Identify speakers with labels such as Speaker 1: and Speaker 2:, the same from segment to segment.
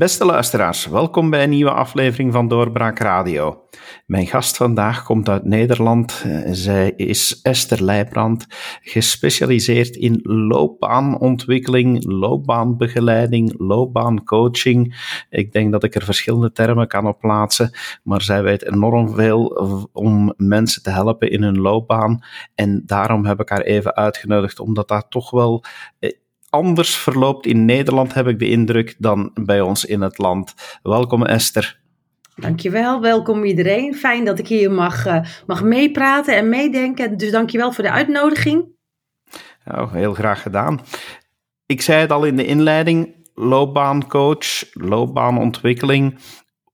Speaker 1: Beste luisteraars, welkom bij een nieuwe aflevering van Doorbraak Radio. Mijn gast vandaag komt uit Nederland. Zij is Esther Leijbrand, gespecialiseerd in loopbaanontwikkeling, loopbaanbegeleiding, loopbaancoaching. Ik denk dat ik er verschillende termen kan op plaatsen, maar zij weet enorm veel om mensen te helpen in hun loopbaan. En daarom heb ik haar even uitgenodigd, omdat dat toch wel eh, anders verloopt in Nederland, heb ik de indruk, dan bij ons in het land. Welkom Esther.
Speaker 2: Dankjewel, welkom iedereen. Fijn dat ik hier mag, uh, mag meepraten en meedenken. Dus dankjewel voor de uitnodiging.
Speaker 1: Oh, heel graag gedaan. Ik zei het al in de inleiding, loopbaancoach, loopbaanontwikkeling.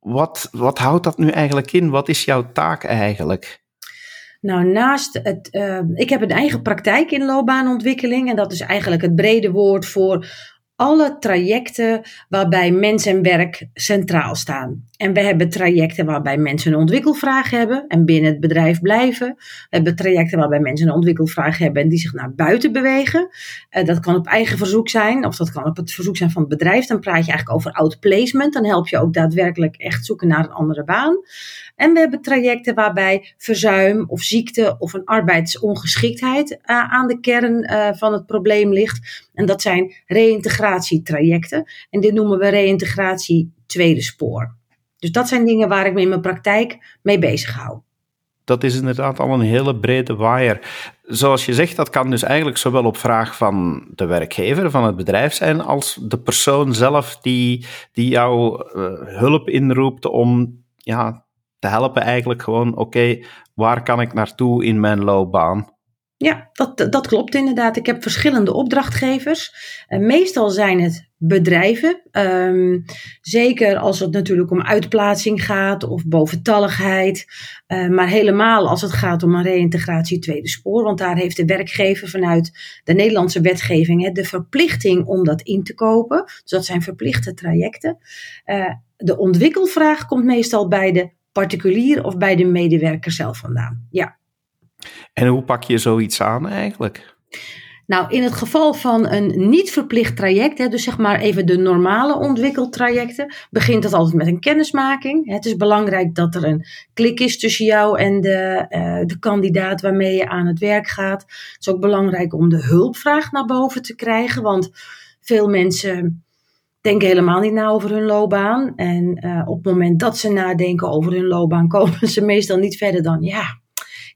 Speaker 1: Wat, wat houdt dat nu eigenlijk in? Wat is jouw taak eigenlijk?
Speaker 2: Nou, naast het. Uh, ik heb een eigen praktijk in loopbaanontwikkeling. En dat is eigenlijk het brede woord voor alle trajecten waarbij mens en werk centraal staan. En we hebben trajecten waarbij mensen een ontwikkelvraag hebben en binnen het bedrijf blijven. We hebben trajecten waarbij mensen een ontwikkelvraag hebben en die zich naar buiten bewegen. Uh, dat kan op eigen verzoek zijn of dat kan op het verzoek zijn van het bedrijf. Dan praat je eigenlijk over outplacement. Dan help je ook daadwerkelijk echt zoeken naar een andere baan. En we hebben trajecten waarbij verzuim of ziekte of een arbeidsongeschiktheid uh, aan de kern uh, van het probleem ligt. En dat zijn reïntegratietrajecten. En dit noemen we reïntegratie tweede spoor. Dus dat zijn dingen waar ik me in mijn praktijk mee bezig hou.
Speaker 1: Dat is inderdaad al een hele brede waaier. Zoals je zegt, dat kan dus eigenlijk zowel op vraag van de werkgever, van het bedrijf zijn, als de persoon zelf die, die jouw uh, hulp inroept om ja, te helpen eigenlijk gewoon, oké, waar kan ik naartoe in mijn loopbaan?
Speaker 2: Ja, dat, dat klopt inderdaad. Ik heb verschillende opdrachtgevers. En meestal zijn het bedrijven. Um, zeker als het natuurlijk om uitplaatsing gaat of boventalligheid. Uh, maar helemaal als het gaat om een reïntegratie tweede spoor. Want daar heeft de werkgever vanuit de Nederlandse wetgeving hè, de verplichting om dat in te kopen. Dus dat zijn verplichte trajecten. Uh, de ontwikkelvraag komt meestal bij de particulier of bij de medewerker zelf vandaan. Ja.
Speaker 1: En hoe pak je zoiets aan eigenlijk?
Speaker 2: Nou, in het geval van een niet verplicht traject, hè, dus zeg maar even de normale ontwikkeltrajecten, begint het altijd met een kennismaking. Het is belangrijk dat er een klik is tussen jou en de, uh, de kandidaat waarmee je aan het werk gaat. Het is ook belangrijk om de hulpvraag naar boven te krijgen, want veel mensen denken helemaal niet na over hun loopbaan. En uh, op het moment dat ze nadenken over hun loopbaan, komen ze meestal niet verder dan ja.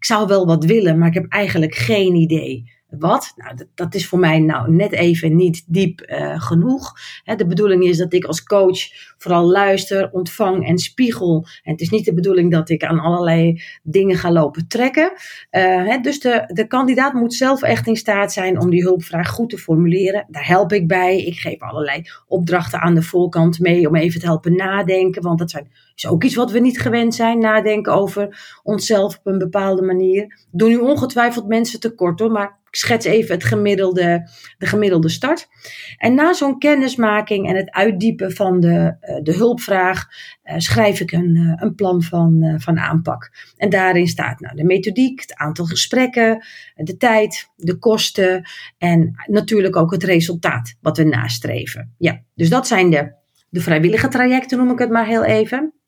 Speaker 2: Ik zou wel wat willen, maar ik heb eigenlijk geen idee. Wat? Nou, dat, is voor mij nou net even niet diep uh, genoeg. de bedoeling is dat ik als coach vooral luister, ontvang en spiegel. En het is niet de bedoeling dat ik aan allerlei dingen ga lopen trekken. Uh, dus de, de kandidaat moet zelf echt in staat zijn om die hulpvraag goed te formuleren. Daar help ik bij. Ik geef allerlei opdrachten aan de voorkant mee om even te helpen nadenken. Want dat zijn, is ook iets wat we niet gewend zijn. Nadenken over onszelf op een bepaalde manier. Doen nu ongetwijfeld mensen tekort hoor, maar ik schets even het gemiddelde, de gemiddelde start. En na zo'n kennismaking en het uitdiepen van de, eh, de hulpvraag, uh, schrijf ik een, uh, een plan van, van aanpak. En daarin staat nou, de methodiek, het aantal gesprekken, de tijd, de kosten en natuurlijk ook het resultaat wat we nastreven. Ja, dus dat zijn de, de vrijwillige trajecten, noem ik het maar heel even.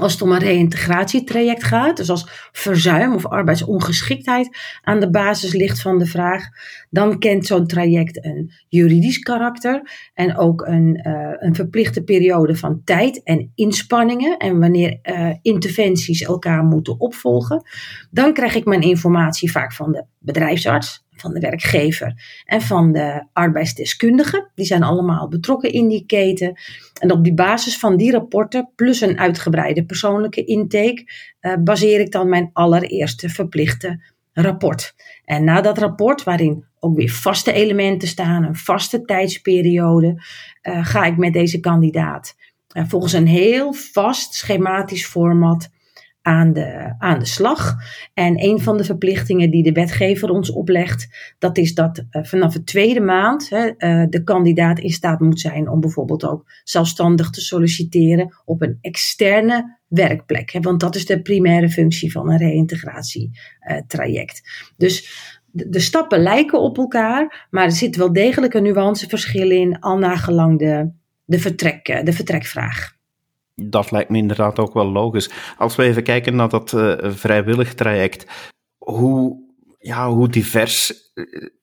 Speaker 2: Als het om een reïntegratietraject gaat, dus als verzuim of arbeidsongeschiktheid aan de basis ligt van de vraag, dan kent zo'n traject een juridisch karakter en ook een, uh, een verplichte periode van tijd en inspanningen en wanneer uh, interventies elkaar moeten opvolgen. Dan krijg ik mijn informatie vaak van de bedrijfsarts, van de werkgever en van de arbeidsdeskundige. Die zijn allemaal betrokken in die keten. En op die basis van die rapporten, plus een uitgebreide persoonlijke intake, uh, baseer ik dan mijn allereerste verplichte rapport. En na dat rapport, waarin ook weer vaste elementen staan, een vaste tijdsperiode, uh, ga ik met deze kandidaat uh, volgens een heel vast schematisch format aan de, aan de slag. En een van de verplichtingen die de wetgever ons oplegt, dat is dat uh, vanaf de tweede maand hè, uh, de kandidaat in staat moet zijn om bijvoorbeeld ook zelfstandig te solliciteren op een externe werkplek. Hè, want dat is de primaire functie van een reïntegratietraject. Dus de, de, stappen lijken op elkaar, maar er zit wel degelijk een nuanceverschil in, al nagelang de, de, vertrek, de vertrekvraag.
Speaker 1: Dat lijkt me inderdaad ook wel logisch. Als we even kijken naar dat uh, vrijwillig traject, hoe, ja, hoe divers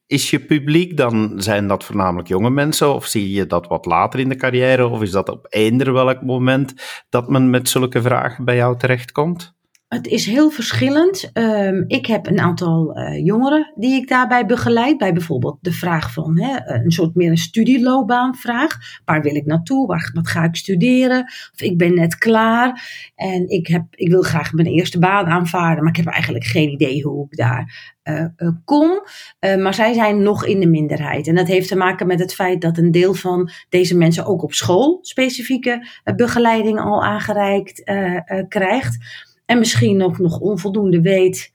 Speaker 1: is je publiek dan? Zijn dat voornamelijk jonge mensen of zie je dat wat later in de carrière of is dat op eender welk moment dat men met zulke vragen bij jou terechtkomt?
Speaker 2: Het is heel verschillend. Um, ik heb een aantal uh, jongeren die ik daarbij begeleid. Bij bijvoorbeeld de vraag van hè, een soort meer een studieloopbaanvraag. Waar wil ik naartoe? Waar, wat ga ik studeren? Of ik ben net klaar en ik, heb, ik wil graag mijn eerste baan aanvaarden. Maar ik heb eigenlijk geen idee hoe ik daar uh, kom. maar zij zijn nog in de minderheid. En dat heeft te maken met het feit dat een deel van deze mensen ook op school specifieke begeleiding al aangereikt krijgt. En misschien ook nog onvoldoende weet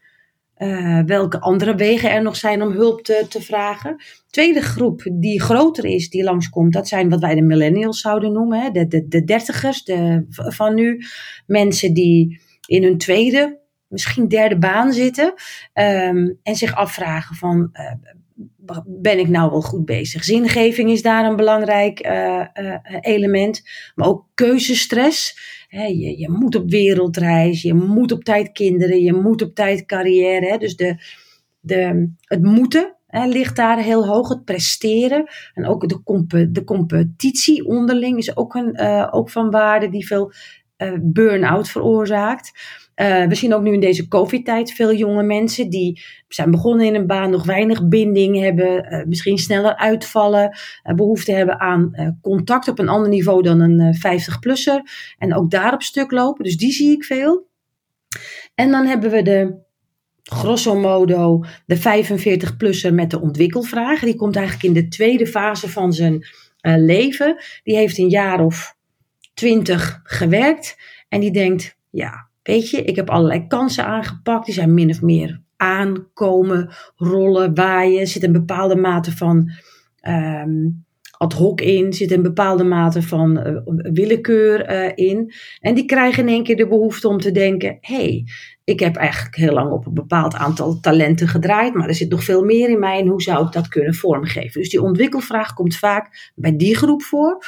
Speaker 2: uh, welke andere wegen er nog zijn om hulp te, te vragen. Tweede groep die groter is, die langskomt, dat zijn wat wij de millennials zouden noemen. Hè? De, de, de dertigers de, van nu. Mensen die in hun tweede, misschien derde baan zitten. Um, en zich afvragen van, uh, ben ik nou wel goed bezig? Zingeving is daar een belangrijk uh, element. Maar ook keuzestress je, moet op wereldreis, je moet op tijd kinderen, je moet op tijd carrière. Dus de, de, het moeten ligt daar heel hoog, het presteren. En ook de, de competitie onderling is ook, een, uh, ook van waarde die veel uh, burn-out veroorzaakt. Uh, we zien ook nu in deze COVID-tijd veel jonge mensen die zijn begonnen in een baan, nog weinig binding hebben, uh, misschien sneller uitvallen, uh, behoefte hebben aan contact op een ander niveau dan een 50-plusser. En ook daarop stuk lopen. Dus die zie ik veel. En dan hebben we de grosso modo de 45-plusser met de ontwikkelvraag. Die komt eigenlijk in de tweede fase van zijn leven. Die heeft een jaar of twintig gewerkt en die denkt, ja, Weet je, ik heb allerlei kansen aangepakt. Die zijn min of meer aankomen, rollen, waaien. Zit een bepaalde mate van um, ad hoc in. Zit een bepaalde mate van uh, willekeur uh, in. En die krijgen in één keer de behoefte om te denken: hey, ik heb eigenlijk heel lang op een bepaald aantal talenten gedraaid, maar er zit nog veel meer in mij en hoe zou ik dat kunnen vormgeven? Dus die ontwikkelvraag komt vaak bij die groep voor.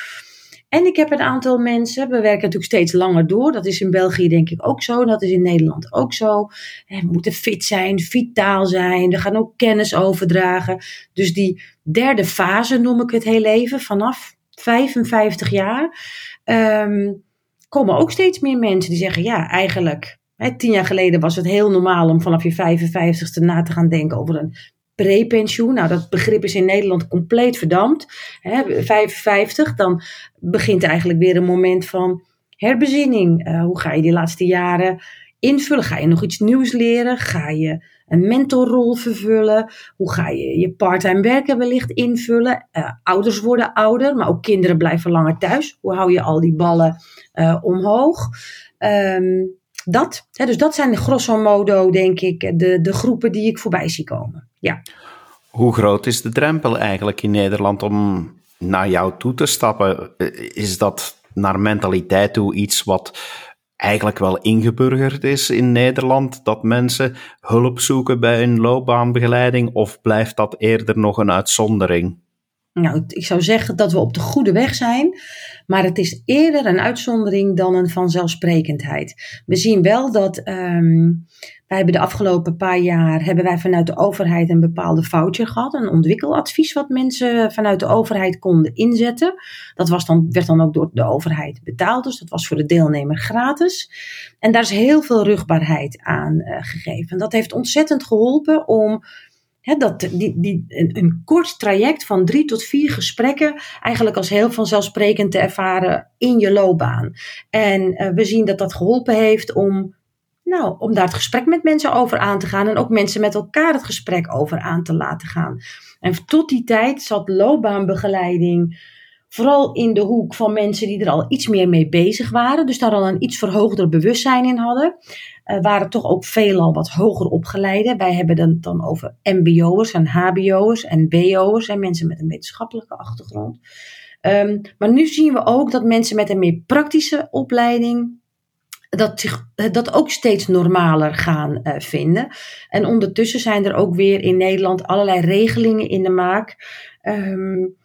Speaker 2: En ik heb een aantal mensen, we werken natuurlijk steeds langer door. Dat is in België denk ik ook zo. Dat is in Nederland ook zo. We moeten fit zijn, vitaal zijn. We gaan ook kennis overdragen. Dus die derde fase noem ik het heel even. Vanaf 55 jaar um, komen ook steeds meer mensen die zeggen: ja, eigenlijk. Hè, tien jaar geleden was het heel normaal om vanaf je 55ste na te gaan denken over een prepensioen. Nou, dat begrip is in Nederland compleet verdampt. Hè, 55, dan begint eigenlijk weer een moment van herbezinning. Uh, hoe ga je die laatste jaren invullen? Ga je nog iets nieuws leren? Ga je een mentorrol vervullen? Hoe ga je je parttime werken wellicht invullen? Uh, ouders worden ouder, maar ook kinderen blijven langer thuis. Hoe hou je al die ballen uh, omhoog? Um, dat, hè, dus dat zijn grosso modo, denk ik, de, de groepen die ik voorbij zie komen. Ja.
Speaker 1: Hoe groot is de drempel eigenlijk in Nederland om naar jou toe te stappen? Is dat naar mentaliteit toe iets wat eigenlijk wel ingeburgerd is in Nederland? Dat mensen hulp zoeken bij een loopbaanbegeleiding? Of blijft dat eerder nog een uitzondering?
Speaker 2: Nou, ik zou zeggen dat we op de goede weg zijn, maar het is eerder een uitzondering dan een vanzelfsprekendheid. We zien wel dat um, wij hebben de afgelopen paar jaar hebben wij vanuit de overheid een bepaalde voucher gehad, een ontwikkeladvies wat mensen vanuit de overheid konden inzetten. Dat was dan, werd dan ook door de overheid betaald, dus dat was voor de deelnemer gratis. En daar is heel veel rugbaarheid aan uh, gegeven. Dat heeft ontzettend geholpen om dat, die, die, een, kort traject van drie tot vier gesprekken eigenlijk als heel vanzelfsprekend te ervaren in je loopbaan. En uh, we zien dat dat geholpen heeft om, nou, om daar het gesprek met mensen over aan te gaan en ook mensen met elkaar het gesprek over aan te laten gaan. En tot die tijd zat loopbaanbegeleiding vooral in de hoek van mensen die er al iets meer mee bezig waren, dus daar al een iets verhoogder bewustzijn in hadden uh, waren toch ook veelal wat hoger opgeleide. Wij hebben het dan over MBO'ers en HBO'ers en BO'ers en mensen met een wetenschappelijke achtergrond. Um, maar nu zien we ook dat mensen met een meer praktische opleiding dat, zich, eh, dat ook steeds normaler gaan uh, vinden. En ondertussen zijn er ook weer in Nederland allerlei regelingen in de maak. Um,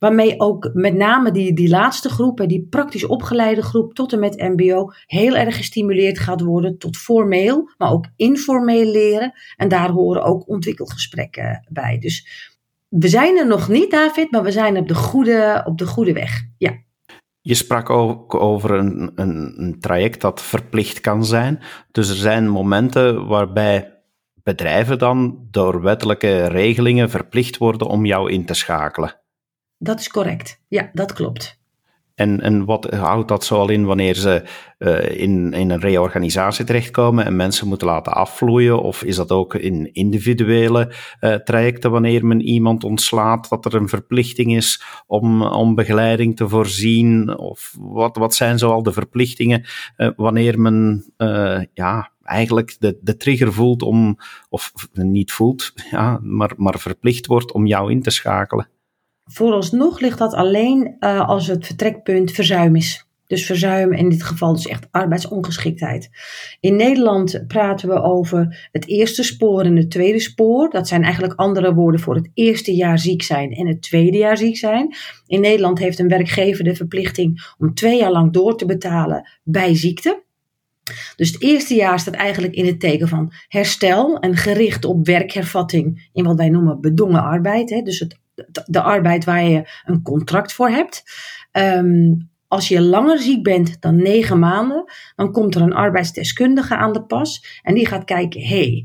Speaker 2: Waarmee ook met name die, die laatste groep, die praktisch opgeleide groep tot en met MBO, heel erg gestimuleerd gaat worden tot formeel, maar ook informeel leren. En daar horen ook ontwikkelgesprekken bij. Dus we zijn er nog niet, David, maar we zijn op de goede, op de goede weg. Ja.
Speaker 1: Je sprak ook over een, een, een traject dat verplicht kan zijn. Dus er zijn momenten waarbij bedrijven dan door wettelijke regelingen verplicht worden om jou in te schakelen.
Speaker 2: Dat is correct. Ja, dat klopt.
Speaker 1: En, en wat houdt dat zoal in wanneer ze uh, in, in een reorganisatie terechtkomen en mensen moeten laten afvloeien? Of is dat ook in individuele uh, trajecten wanneer men iemand ontslaat, dat er een verplichting is om, om begeleiding te voorzien? Of wat, wat zijn zoal de verplichtingen uh, wanneer men ja, eigenlijk de, de trigger voelt om, of niet voelt, ja, maar, maar verplicht wordt om jou in te schakelen?
Speaker 2: Vooralsnog ligt dat alleen uh, als het vertrekpunt verzuim is. Dus verzuim in dit geval dus echt arbeidsongeschiktheid. In Nederland praten we over het eerste spoor en het tweede spoor. Dat zijn eigenlijk andere woorden voor het eerste jaar ziek zijn en het tweede jaar ziek zijn. In Nederland heeft een werkgever de verplichting om twee jaar lang door te betalen bij ziekte. Dus het eerste jaar staat eigenlijk in het teken van herstel en gericht op werkhervatting in wat wij noemen bedongen arbeid. Hè? Dus het, de arbeid waar je een contract voor hebt. Um, als je langer ziek bent dan negen maanden, dan komt er een arbeidsdeskundige aan de pas en die gaat kijken, hey,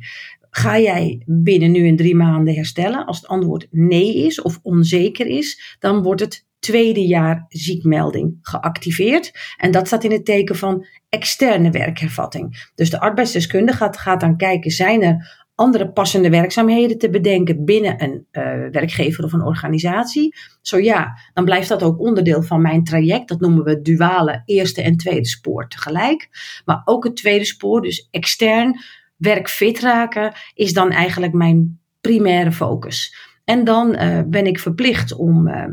Speaker 2: ga jij binnen nu en drie maanden herstellen? Als het antwoord nee is of onzeker is, dan wordt het tweede jaar ziekmelding geactiveerd. En dat staat in het teken van externe werkhervatting. Dus de arbeidsdeskundige gaat, gaat dan kijken, zijn er andere passende werkzaamheden te bedenken binnen een uh, werkgever of een organisatie? Zo ja, dan blijft dat ook onderdeel van mijn traject. Dat noemen we duale eerste en tweede spoor tegelijk. Maar ook het tweede spoor, dus extern werkfit raken, is dan eigenlijk mijn primaire focus. En dan uh, ben ik verplicht om uh,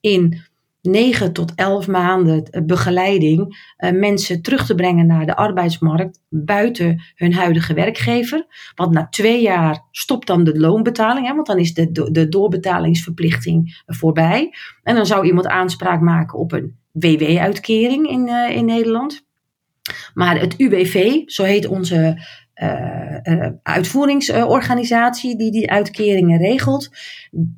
Speaker 2: in 9 tot 11 maanden begeleiding uh, mensen terug te brengen naar de arbeidsmarkt buiten hun huidige werkgever. Want na twee jaar stopt dan de loonbetaling, hè, want dan is de, de doorbetalingsverplichting voorbij. En dan zou iemand aanspraak maken op een WW-uitkering in, uh, in Nederland. Maar het UWV, zo heet onze uitvoeringsorganisatie die die uitkeringen regelt.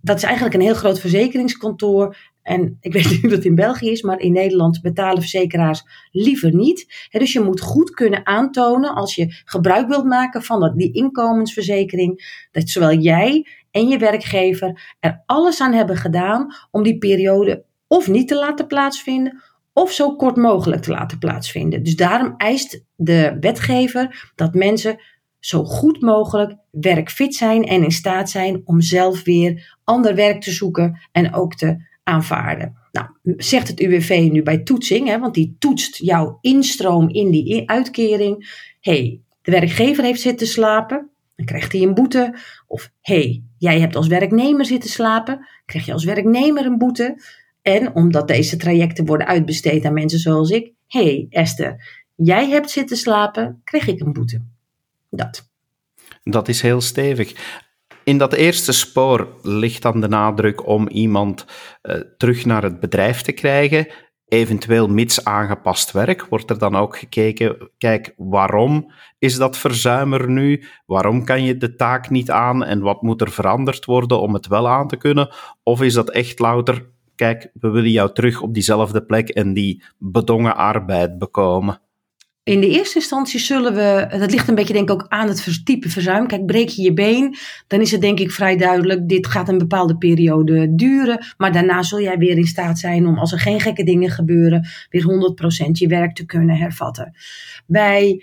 Speaker 2: Dat is eigenlijk een heel groot verzekeringskantoor. En ik weet niet of dat in België is, maar in Nederland betalen verzekeraars liever niet. dus je moet goed kunnen aantonen als je gebruik wilt maken van dat, die inkomensverzekering, dat zowel jij en je werkgever er alles aan hebben gedaan om die periode of niet te laten plaatsvinden of zo kort mogelijk te laten plaatsvinden. Dus daarom eist de wetgever dat mensen zo goed mogelijk werkfit zijn en in staat zijn om zelf weer ander werk te zoeken en ook te Nou, zegt het UWV nu bij toetsing, hè, want die toetst jouw instroom in die uitkering. hey, de werkgever heeft zitten slapen, dan krijgt hij een boete. Of hey, jij hebt als werknemer zitten slapen, krijg je als werknemer een boete. En omdat deze trajecten worden uitbesteed aan mensen zoals ik. hey Esther, jij hebt zitten slapen, krijg ik een boete. Dat.
Speaker 1: Dat is heel stevig. In dat eerste spoor ligt dan de nadruk om iemand uh, terug naar het bedrijf te krijgen. Eventueel mits aangepast werk. Wordt er dan ook gekeken, kijk, waarom is dat verzuimer nu? Waarom kan je de taak niet aan en wat moet er veranderd worden om het wel aan te kunnen? Of is dat echt louter, kijk, we willen jou terug op diezelfde plek en die bedongen arbeid bekomen?
Speaker 2: In de eerste instantie zullen we, dat ligt een beetje denk ik ook aan het type verzuim. Kijk, breek je je been, dan is het denk ik vrij duidelijk, dit gaat een bepaalde periode duren. Maar daarna zul jij weer in staat zijn om, als er geen gekke dingen gebeuren, weer 100% je werk te kunnen hervatten. Bij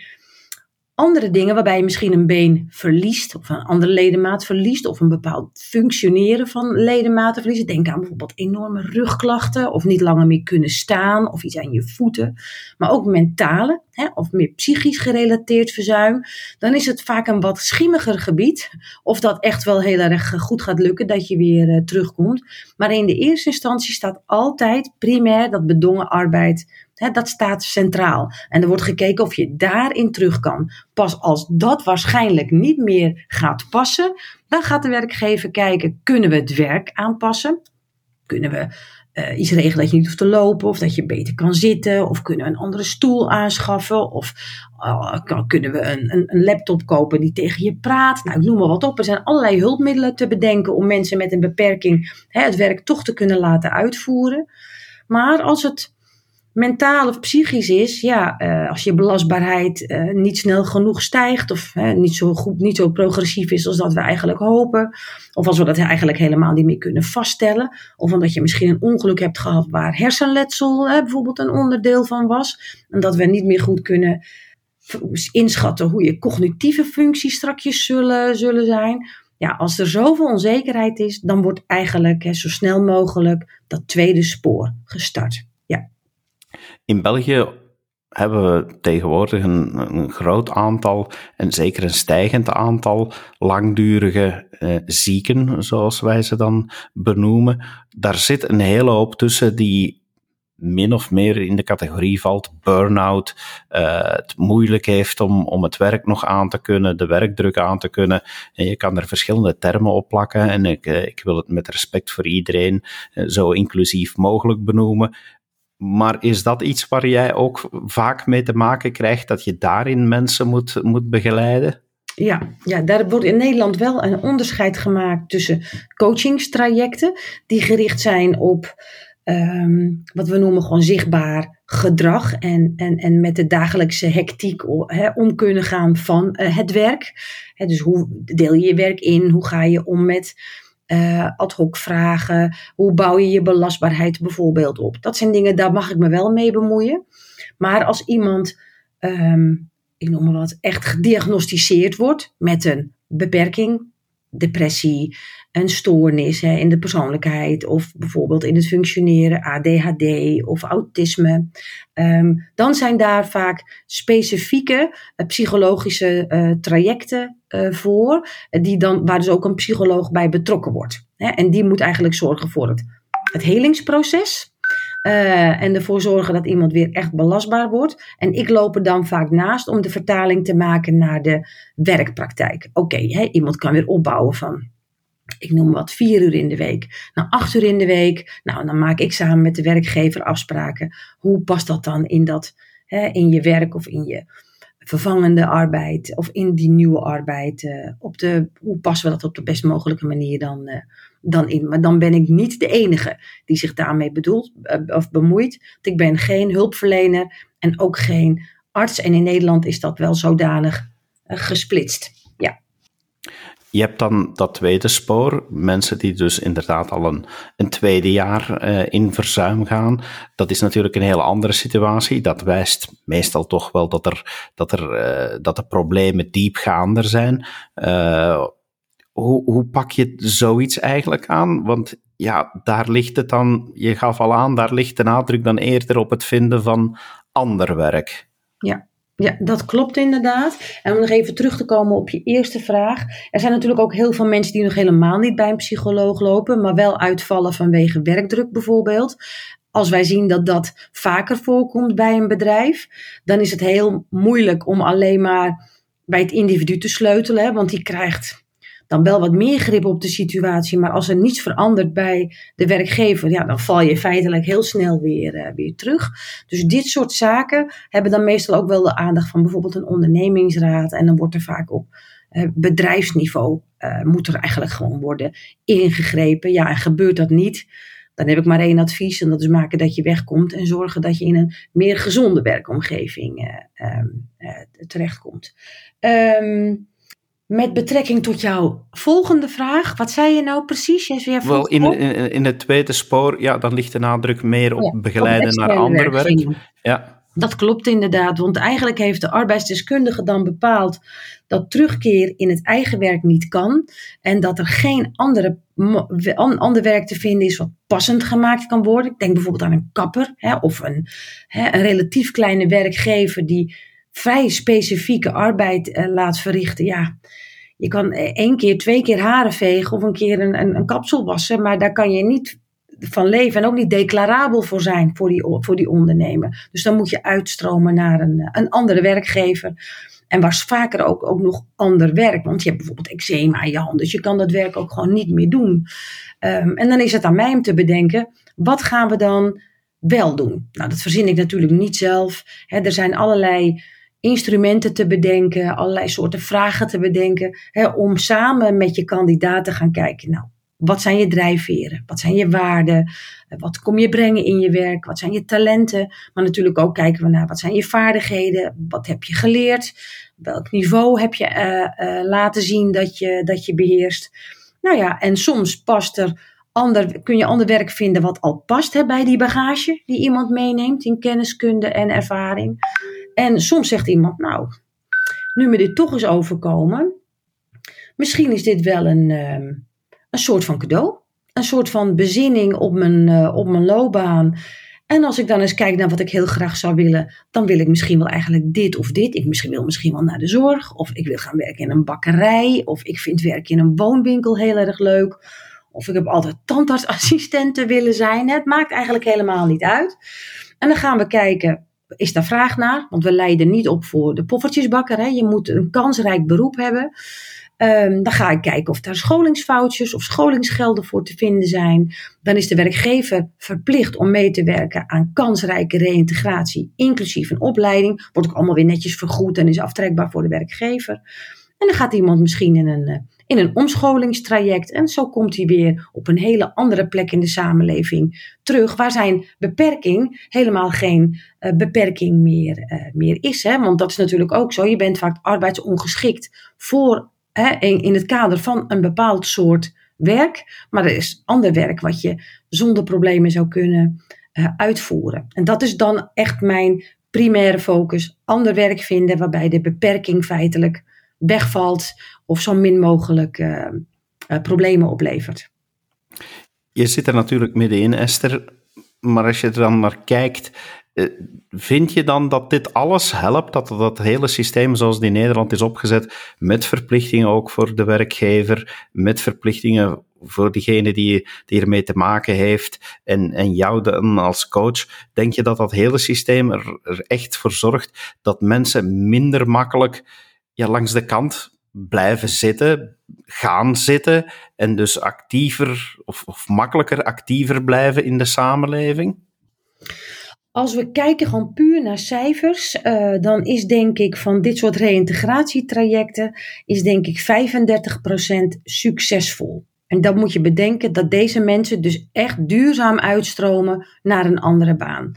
Speaker 2: andere dingen waarbij je misschien een been verliest, of een andere ledemaat verliest, of een bepaald functioneren van ledematen verliezen. Denk aan bijvoorbeeld enorme rugklachten, of niet langer meer kunnen staan, of iets aan je voeten. Maar ook mentale, hè, of meer psychisch gerelateerd verzuim. Dan is het vaak een wat schimmiger gebied. Of dat echt wel heel erg goed gaat lukken, dat je weer uh, terugkomt. Maar in de eerste instantie staat altijd primair dat bedongen arbeid dat staat centraal. En er wordt gekeken of je daarin terug kan. Pas als dat waarschijnlijk niet meer gaat passen, dan gaat de werkgever kijken: kunnen we het werk aanpassen? Kunnen we uh, iets regelen dat je niet hoeft te lopen, of dat je beter kan zitten, of kunnen we een andere stoel aanschaffen, of uh, kunnen we een, een, een, laptop kopen die tegen je praat. Nou, ik noem maar wat op. Er zijn allerlei hulpmiddelen te bedenken om mensen met een beperking het werk toch te kunnen laten uitvoeren. Maar als het mentaal of psychisch is, ja, uh, als je belastbaarheid uh, niet snel genoeg stijgt of niet zo goed, niet zo progressief is als dat we eigenlijk hopen, of als we dat eigenlijk helemaal niet meer kunnen vaststellen, of omdat je misschien een ongeluk hebt gehad waar hersenletsel bijvoorbeeld een onderdeel van was, en dat we niet meer goed kunnen inschatten hoe je cognitieve functies strakjes zullen, zullen zijn. Ja, als er zoveel onzekerheid is, dan wordt eigenlijk hè, zo snel mogelijk dat tweede spoor gestart.
Speaker 1: In België hebben we tegenwoordig een, groot aantal, en zeker een stijgend aantal, langdurige eh, zieken, zoals wij ze dan benoemen. Daar zit een hele hoop tussen die min of meer in de categorie valt burn-out, uh, het moeilijk heeft om, om het werk nog aan te kunnen, de werkdruk aan te kunnen. En je kan er verschillende termen op plakken en ik, uh, ik wil het met respect voor iedereen uh, zo inclusief mogelijk benoemen. Maar is dat iets waar jij ook vaak mee te maken krijgt, dat je daarin mensen moet, moet begeleiden?
Speaker 2: Ja, ja, daar wordt in Nederland wel een onderscheid gemaakt tussen coachingstrajecten, die gericht zijn op um, wat we noemen gewoon zichtbaar gedrag en, en, en met de dagelijkse hectiek om kunnen gaan van uh, het werk. dus hoe deel je je werk in? Hoe ga je om met uh, ad hoc vragen. Hoe bouw je je belastbaarheid bijvoorbeeld op? Dat zijn dingen, daar mag ik me wel mee bemoeien. Maar als iemand, um, ik noem maar wat, echt gediagnosticeerd wordt met een beperking, depressie, een stoornis hè, in de persoonlijkheid of bijvoorbeeld in het functioneren, ADHD of autisme, um, dan zijn daar vaak specifieke uh, psychologische uh, trajecten uh, voor, die dan, waar dus ook een psycholoog bij betrokken wordt. Hè, en die moet eigenlijk zorgen voor het, het helingsproces. Uh, en ervoor zorgen dat iemand weer echt belastbaar wordt. En ik loop er dan vaak naast om de vertaling te maken naar de werkpraktijk. Oké, iemand kan weer opbouwen van ik noem wat, vier uur in de week. Nou, acht uur in de week. Nou, dan maak ik samen met de werkgever afspraken. Hoe past dat dan in, dat, hè, in je werk of in je vervangende arbeid of in die nieuwe arbeid? Uh, op de, hoe passen we dat op de best mogelijke manier dan, uh, dan in? Maar dan ben ik niet de enige die zich daarmee bedoelt uh, of bemoeit. Ik ben geen hulpverlener en ook geen arts. En in Nederland is dat wel zodanig gesplitst.
Speaker 1: Je hebt dan dat tweede spoor, mensen die dus inderdaad al een, tweede jaar uh, in verzuim gaan. Dat is natuurlijk een hele andere situatie. Dat wijst meestal toch wel dat, er, dat, er, uh, dat de problemen diepgaander zijn. Hoe, pak je zoiets eigenlijk aan? Want ja, daar ligt het dan, je gaf al aan, daar ligt de nadruk dan eerder op het vinden van ander werk.
Speaker 2: Ja, ja, dat klopt inderdaad. En om nog even terug te komen op je eerste vraag. Er zijn natuurlijk ook heel veel mensen die nog helemaal niet bij een psycholoog lopen, maar wel uitvallen vanwege werkdruk bijvoorbeeld. Als wij zien dat dat vaker voorkomt bij een bedrijf, dan is het heel moeilijk om alleen maar bij het individu te sleutelen, want die krijgt dan wel wat meer grip op de situatie. Maar als er niets verandert bij de werkgever, ja, dan val je feitelijk heel snel weer, uh, weer terug. Dus dit soort zaken hebben dan meestal ook wel de aandacht van bijvoorbeeld een ondernemingsraad. En dan wordt er vaak op uh, bedrijfsniveau, uh, moet er eigenlijk gewoon worden ingegrepen. Ja, en gebeurt dat niet, dan heb ik maar één advies. En dat is maken dat je wegkomt en zorgen dat je in een meer gezonde werkomgeving um, terechtkomt. Um, met betrekking tot jouw volgende vraag, wat zei je nou precies?
Speaker 1: Jij Wel, in, in, in, het tweede spoor, ja, dan ligt de nadruk meer op begeleiden naar ander werk. Ja.
Speaker 2: Dat klopt inderdaad, want eigenlijk heeft de arbeidsdeskundige dan bepaald dat terugkeer in het eigen werk niet kan en dat er geen andere, ander werk te vinden is wat passend gemaakt kan worden. Ik denk bijvoorbeeld aan een kapper hè, of een, hè, een relatief kleine werkgever die vrij specifieke arbeid uh, laat verrichten. Ja, je kan één keer, twee keer haren vegen of een keer een, een, kapsel wassen, maar daar kan je niet van leven en ook niet declarabel voor zijn voor die, voor die ondernemer. Dus dan moet je uitstromen naar een, een andere werkgever. En was vaker ook, ook nog ander werk. Want je hebt bijvoorbeeld eczeema in je hand. Dus je kan dat werk ook gewoon niet meer doen. Um, en dan is het aan mij om te bedenken. wat gaan we dan wel doen? Nou, dat verzin ik natuurlijk niet zelf. er zijn allerlei instrumenten te bedenken, allerlei soorten vragen te bedenken, om samen met je kandidaat te gaan kijken. Nou, wat zijn je drijfveren? Wat zijn je waarden? Wat kom je brengen in je werk? Wat zijn je talenten? Maar natuurlijk ook kijken we naar wat zijn je vaardigheden? Wat heb je geleerd? Welk niveau heb je uh, uh, laten zien dat je, dat je beheerst? Nou ja, en soms past er ander, kun je ander werk vinden wat al past hè, bij die bagage die iemand meeneemt in kenniskunde en ervaring. En soms zegt iemand, nou, nu me dit toch is overkomen, misschien is dit wel een, uh, een soort van cadeau. Een soort van bezinning op mijn, uh, op mijn loopbaan. En als ik dan eens kijk naar wat ik heel graag zou willen, dan wil ik misschien wel eigenlijk dit of dit. Ik misschien wil misschien wel naar de zorg, of ik wil gaan werken in een bakkerij, of ik vind werken in een woonwinkel heel erg leuk. Of ik heb altijd tandartsassistenten willen zijn. Het maakt eigenlijk helemaal niet uit. En dan gaan we kijken, is daar vraag naar? Want we leiden niet op voor de poffertjesbakker. Hè? Je moet een kansrijk beroep hebben. Um, dan ga ik kijken of daar scholingsfoutjes of scholingsgelden voor te vinden zijn. Dan is de werkgever verplicht om mee te werken aan kansrijke reïntegratie, inclusief een opleiding. Wordt ook allemaal weer netjes vergoed en is aftrekbaar voor de werkgever. En dan gaat iemand misschien in een, eh, in een omscholingstraject. En zo komt hij weer op een hele andere plek in de samenleving terug, waar zijn beperking helemaal geen uh, beperking meer, uh, meer is. Hè? Want dat is natuurlijk ook zo. Je bent vaak arbeidsongeschikt voor in het kader van een bepaald soort werk. Maar er is ander werk wat je zonder problemen zou kunnen uh, uitvoeren. En dat is dan echt mijn primaire focus. Ander werk vinden waarbij de beperking feitelijk wegvalt of zo min mogelijk uh, uh, problemen oplevert.
Speaker 1: Je zit er natuurlijk middenin, Esther. Maar als je er dan naar kijkt, eh, vind je dan dat dit alles helpt, dat dat hele systeem zoals die in Nederland is opgezet, met verplichtingen ook voor de werkgever, met verplichtingen voor diegene die, die ermee te maken heeft en, en jou dan als coach, denk je dat dat hele systeem er, er echt voor zorgt dat mensen minder makkelijk langs de kant blijven zitten, gaan zitten en dus actiever of, of makkelijker actiever blijven in de samenleving?
Speaker 2: Als we kijken gewoon puur naar cijfers, uh, dan is denk ik van dit soort reïntegratietrajecten, is denk ik 35% succesvol. En dan moet je bedenken dat deze mensen dus echt duurzaam uitstromen naar een andere baan.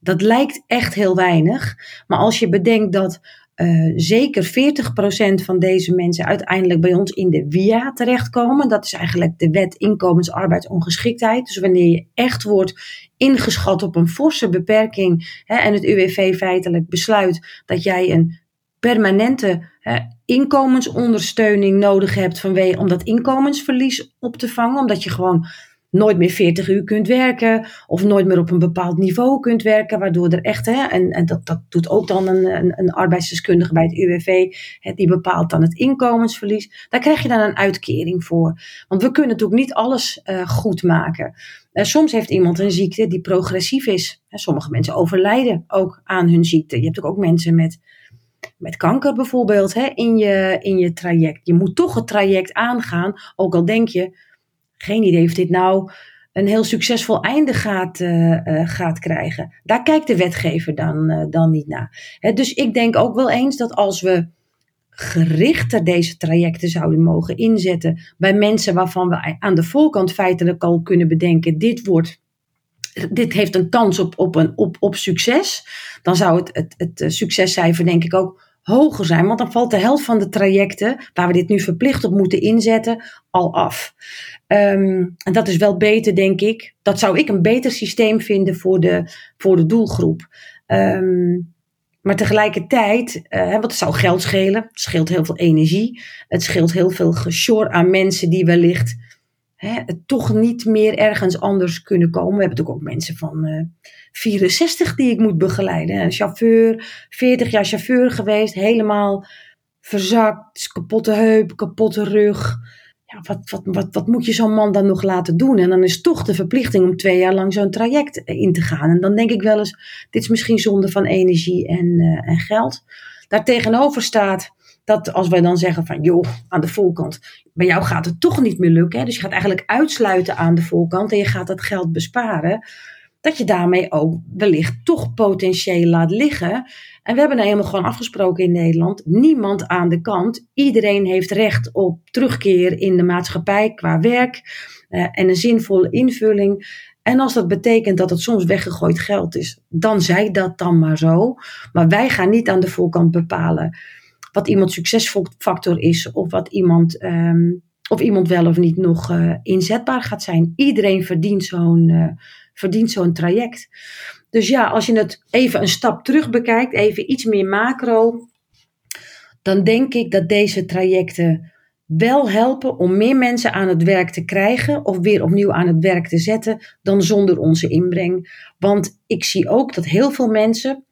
Speaker 2: Dat lijkt echt heel weinig, maar als je bedenkt dat uh, zeker 40% van deze mensen uiteindelijk bij ons in de WIA terechtkomen. Dat is eigenlijk de wet inkomensarbeidsongeschiktheid. Dus wanneer je echt wordt ingeschat op een forse beperking hè, en het UWV feitelijk besluit dat jij een permanente hè, inkomensondersteuning nodig hebt vanwege, om dat inkomensverlies op te vangen, omdat je gewoon nooit meer 40 uur kunt werken of nooit meer op een bepaald niveau kunt werken, waardoor er echt, hè, en, en dat, dat doet ook dan een, een, een arbeidsdeskundige bij het UWV, hè, die bepaalt dan het inkomensverlies. Daar krijg je dan een uitkering voor. Want we kunnen natuurlijk niet alles uh, goed maken. Uh, soms heeft iemand een ziekte die progressief is. Sommige mensen overlijden ook aan hun ziekte. Je hebt ook mensen met met kanker bijvoorbeeld hè, in, je, in je traject. Je moet toch het traject aangaan, ook al denk je, geen idee of dit nou een heel succesvol einde gaat, uh, uh, gaat krijgen. Daar kijkt de wetgever dan, uh, dan niet naar. Dus ik denk ook wel eens dat als we gerichter deze trajecten zouden mogen inzetten bij mensen waarvan we aan de voorkant feitelijk al kunnen bedenken: dit wordt. Dit heeft een kans op, op, een, op, op succes. Dan zou het, het, het succescijfer, denk ik, ook hoger zijn. Want dan valt de helft van de trajecten waar we dit nu verplicht op moeten inzetten al af. Um, en dat is wel beter, denk ik. Dat zou ik een beter systeem vinden voor de, voor de doelgroep. Um, maar tegelijkertijd, uh, want zou geld schelen. Het scheelt heel veel energie. Het scheelt heel veel gesjor aan mensen die wellicht hè, toch niet meer ergens anders kunnen komen. We hebben natuurlijk ook mensen van uh, 64 die ik moet begeleiden. Een chauffeur, 40 jaar chauffeur geweest, helemaal verzakt, kapotte heup, kapotte rug ja, wat, wat, wat, wat moet je zo'n man dan nog laten doen? En dan is toch de verplichting om twee jaar lang zo'n traject in te gaan. En dan denk ik wel eens, dit is misschien zonde van energie en, uh, en geld. Daartegenover staat dat als wij dan zeggen van joh, aan de voorkant, bij jou gaat het toch niet meer lukken. Hè? Dus je gaat eigenlijk uitsluiten aan de voorkant en je gaat dat geld besparen. Dat je daarmee ook wellicht toch potentieel laat liggen. En we hebben nou helemaal gewoon afgesproken in Nederland. Niemand aan de kant. Iedereen heeft recht op terugkeer in de maatschappij qua werk uh, en een zinvolle invulling. En als dat betekent dat het soms weggegooid geld is, dan zij dat dan maar zo. Maar wij gaan niet aan de voorkant bepalen wat iemand succesfactor is of wat iemand, um, of iemand wel of niet nog uh, inzetbaar gaat zijn. Iedereen verdient zo'n uh, verdient zo'n traject. Dus ja, als je het even een stap terug bekijkt, even iets meer macro, dan denk ik dat deze trajecten wel helpen om meer mensen aan het werk te krijgen of weer opnieuw aan het werk te zetten dan zonder onze inbreng. Want ik zie ook dat heel veel mensen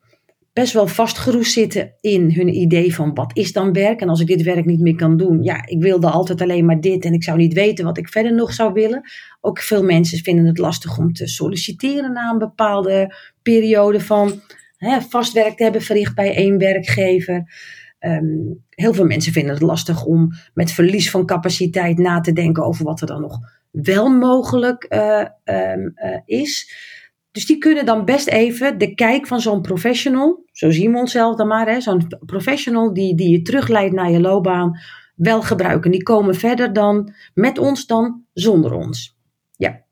Speaker 2: best wel vastgeroest zitten in hun idee van wat is dan werk en als ik dit werk niet meer kan doen, ja, ik wilde altijd alleen maar dit en ik zou niet weten wat ik verder nog zou willen. Ook veel mensen vinden het lastig om te solliciteren na een bepaalde periode van hè, vast werk te hebben verricht bij één werkgever. Um, heel veel mensen vinden het lastig om met verlies van capaciteit na te denken over wat er dan nog wel mogelijk uh, um, uh, is. Dus die kunnen dan best even de kijk van zo'n professional, zo zien we onszelf dan maar, zo'n professional die, die je terugleidt naar je loopbaan, wel gebruiken. Die komen verder dan met ons dan zonder ons. Ja.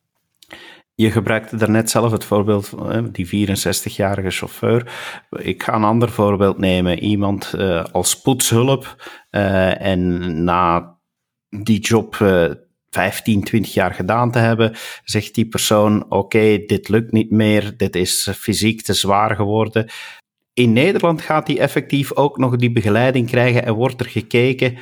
Speaker 1: Je gebruikte daarnet zelf het voorbeeld van die 64-jarige chauffeur. Ik ga een ander voorbeeld nemen. Iemand uh, als poetshulp uh, en na die job uh, 15, 20 jaar gedaan te hebben, zegt die persoon: Oké, dit lukt niet meer, dit is fysiek te zwaar geworden. In Nederland gaat hij effectief ook nog die begeleiding krijgen en wordt er gekeken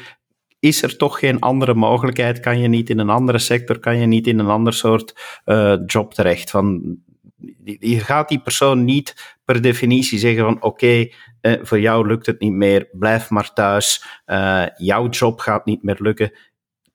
Speaker 1: is er toch geen andere mogelijkheid? Kan je niet in een andere sector, kan je niet in een ander soort uh, job terecht? Van, je gaat die persoon niet per definitie zeggen van oké, uh, voor jou lukt het niet meer, blijf maar thuis, uh, jouw job gaat niet meer lukken.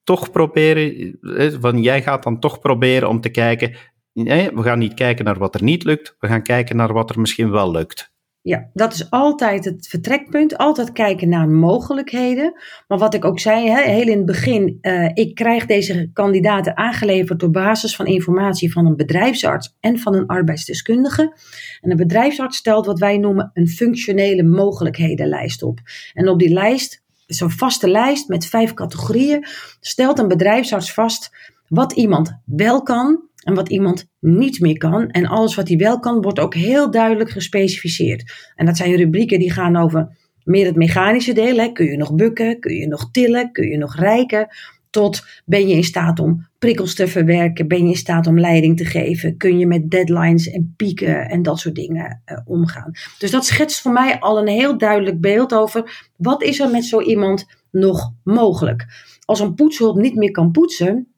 Speaker 1: Toch proberen, van jij gaat dan toch proberen om te kijken, nee, we gaan niet kijken naar wat er niet lukt, we gaan kijken naar wat er misschien wel lukt.
Speaker 2: Ja, dat is altijd het vertrekpunt. Altijd kijken naar mogelijkheden. Maar wat ik ook zei, hè, heel in het begin, uh, ik krijg deze kandidaten aangeleverd op basis van informatie van een bedrijfsarts en van een arbeidsdeskundige. En een bedrijfsarts stelt wat wij noemen een functionele mogelijkhedenlijst op. En op die lijst, zo'n vaste lijst met vijf categorieën, stelt een bedrijfsarts vast wat iemand wel kan en wat iemand niet meer kan. En alles wat hij wel kan, wordt ook heel duidelijk gespecificeerd. En dat zijn rubrieken die gaan over meer het mechanische deel. Hè. Kun je nog bukken? Kun je nog tillen? Kun je nog rijken? Tot ben je in staat om prikkels te verwerken? Ben je in staat om leiding te geven? Kun je met deadlines en pieken en dat soort dingen uh, omgaan? Dus dat schetst voor mij al een heel duidelijk beeld over wat is er met zo iemand nog mogelijk. Als een poetshulp niet meer kan poetsen,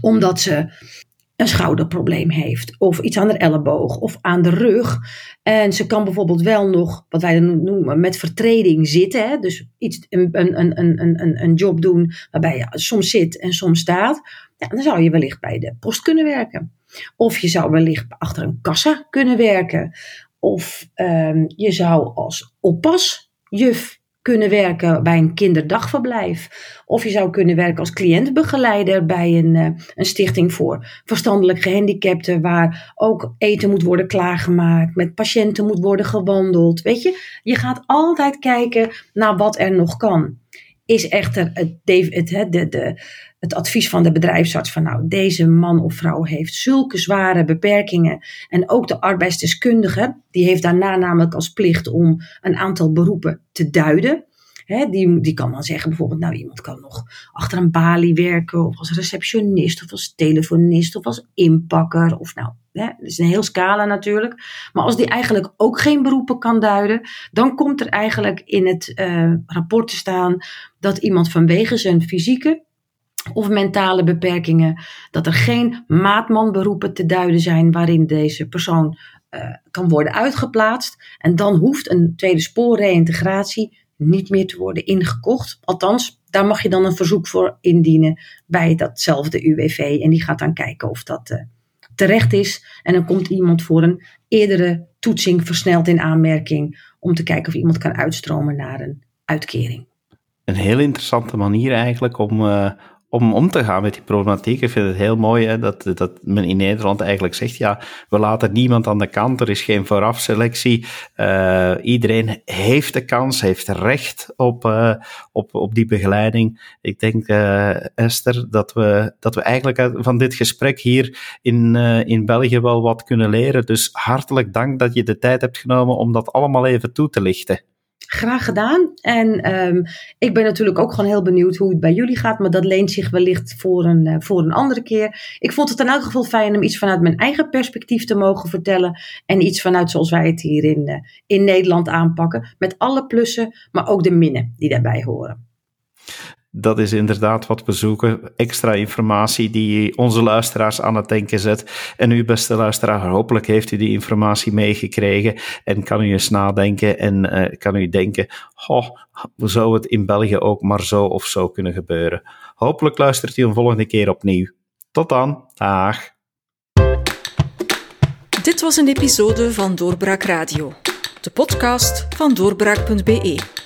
Speaker 2: omdat ze een schouderprobleem heeft, of iets aan de elleboog of aan de rug. En ze kan bijvoorbeeld wel nog, wat wij dan noemen, met vertreding zitten. Hè? Dus iets, een, een, een, een, een job doen waarbij je soms zit en soms staat. Ja, dan zou je wellicht bij de post kunnen werken. Of je zou wellicht achter een kassa kunnen werken. Of um, je zou als oppasjuf kunnen werken bij een kinderdagverblijf. Of je zou kunnen werken als cliëntbegeleider bij een, uh, een stichting voor verstandelijk gehandicapten, waar ook eten moet worden klaargemaakt, met patiënten moet worden gewandeld. Weet je, je gaat altijd kijken naar wat er nog kan. Is echter het, het, het, de, de, het advies van de bedrijfsarts van nou, deze man of vrouw heeft zulke zware beperkingen. En ook de arbeidsdeskundige, die heeft daarna namelijk als plicht om een aantal beroepen te duiden. Die, die kan dan zeggen bijvoorbeeld, nou iemand kan nog achter een balie werken, of als receptionist, of als telefonist, of als inpakker, of nou, hè, dat is een heel scala natuurlijk. Maar als die eigenlijk ook geen beroepen kan duiden, dan komt er eigenlijk in het uh, rapport te staan dat iemand vanwege zijn fysieke of mentale beperkingen, dat er geen maatmanberoepen te duiden zijn waarin deze persoon uh, kan worden uitgeplaatst. En dan hoeft een tweede spoor reïntegratie niet meer te worden ingekocht. Althans, daar mag je dan een verzoek voor indienen bij datzelfde UWV. En die gaat dan kijken of dat uh, terecht is. En dan komt iemand voor een eerdere toetsing versneld in aanmerking om te kijken of iemand kan uitstromen naar een uitkering.
Speaker 1: een heel interessante manier eigenlijk om, om om te gaan met die problematiek. Ik vind het heel mooi hè, dat, dat men in Nederland eigenlijk zegt, ja, we laten niemand aan de kant, er is geen voorafselectie. Uh, iedereen heeft de kans, heeft recht op, uh, op, op die begeleiding. Ik denk, uh, Esther, dat we, dat we eigenlijk van dit gesprek hier in, in België wel wat kunnen leren. Dus hartelijk dank dat je de tijd hebt genomen om dat allemaal even toe te lichten.
Speaker 2: Graag gedaan. En um, ik ben natuurlijk ook gewoon heel benieuwd hoe het bij jullie gaat. Maar dat leent zich wellicht voor een, uh, voor een andere keer. Ik vond het in elk geval fijn om iets vanuit mijn eigen perspectief te mogen vertellen. En iets vanuit zoals wij het hier in, uh, in Nederland aanpakken. Met alle plussen, maar ook de minnen die daarbij horen
Speaker 1: dat is inderdaad wat we zoeken. Extra informatie die onze luisteraars aan het denken zet. En u, beste luisteraar, hopelijk heeft u die informatie meegekregen en kan u eens nadenken en uh, kan u denken, oh, zou het in België ook maar zo of zo kunnen gebeuren? Hopelijk luistert u een volgende keer opnieuw. Tot dan, dag.
Speaker 3: Dit was een episode van Doorbraak Radio, de podcast van doorbraak.be.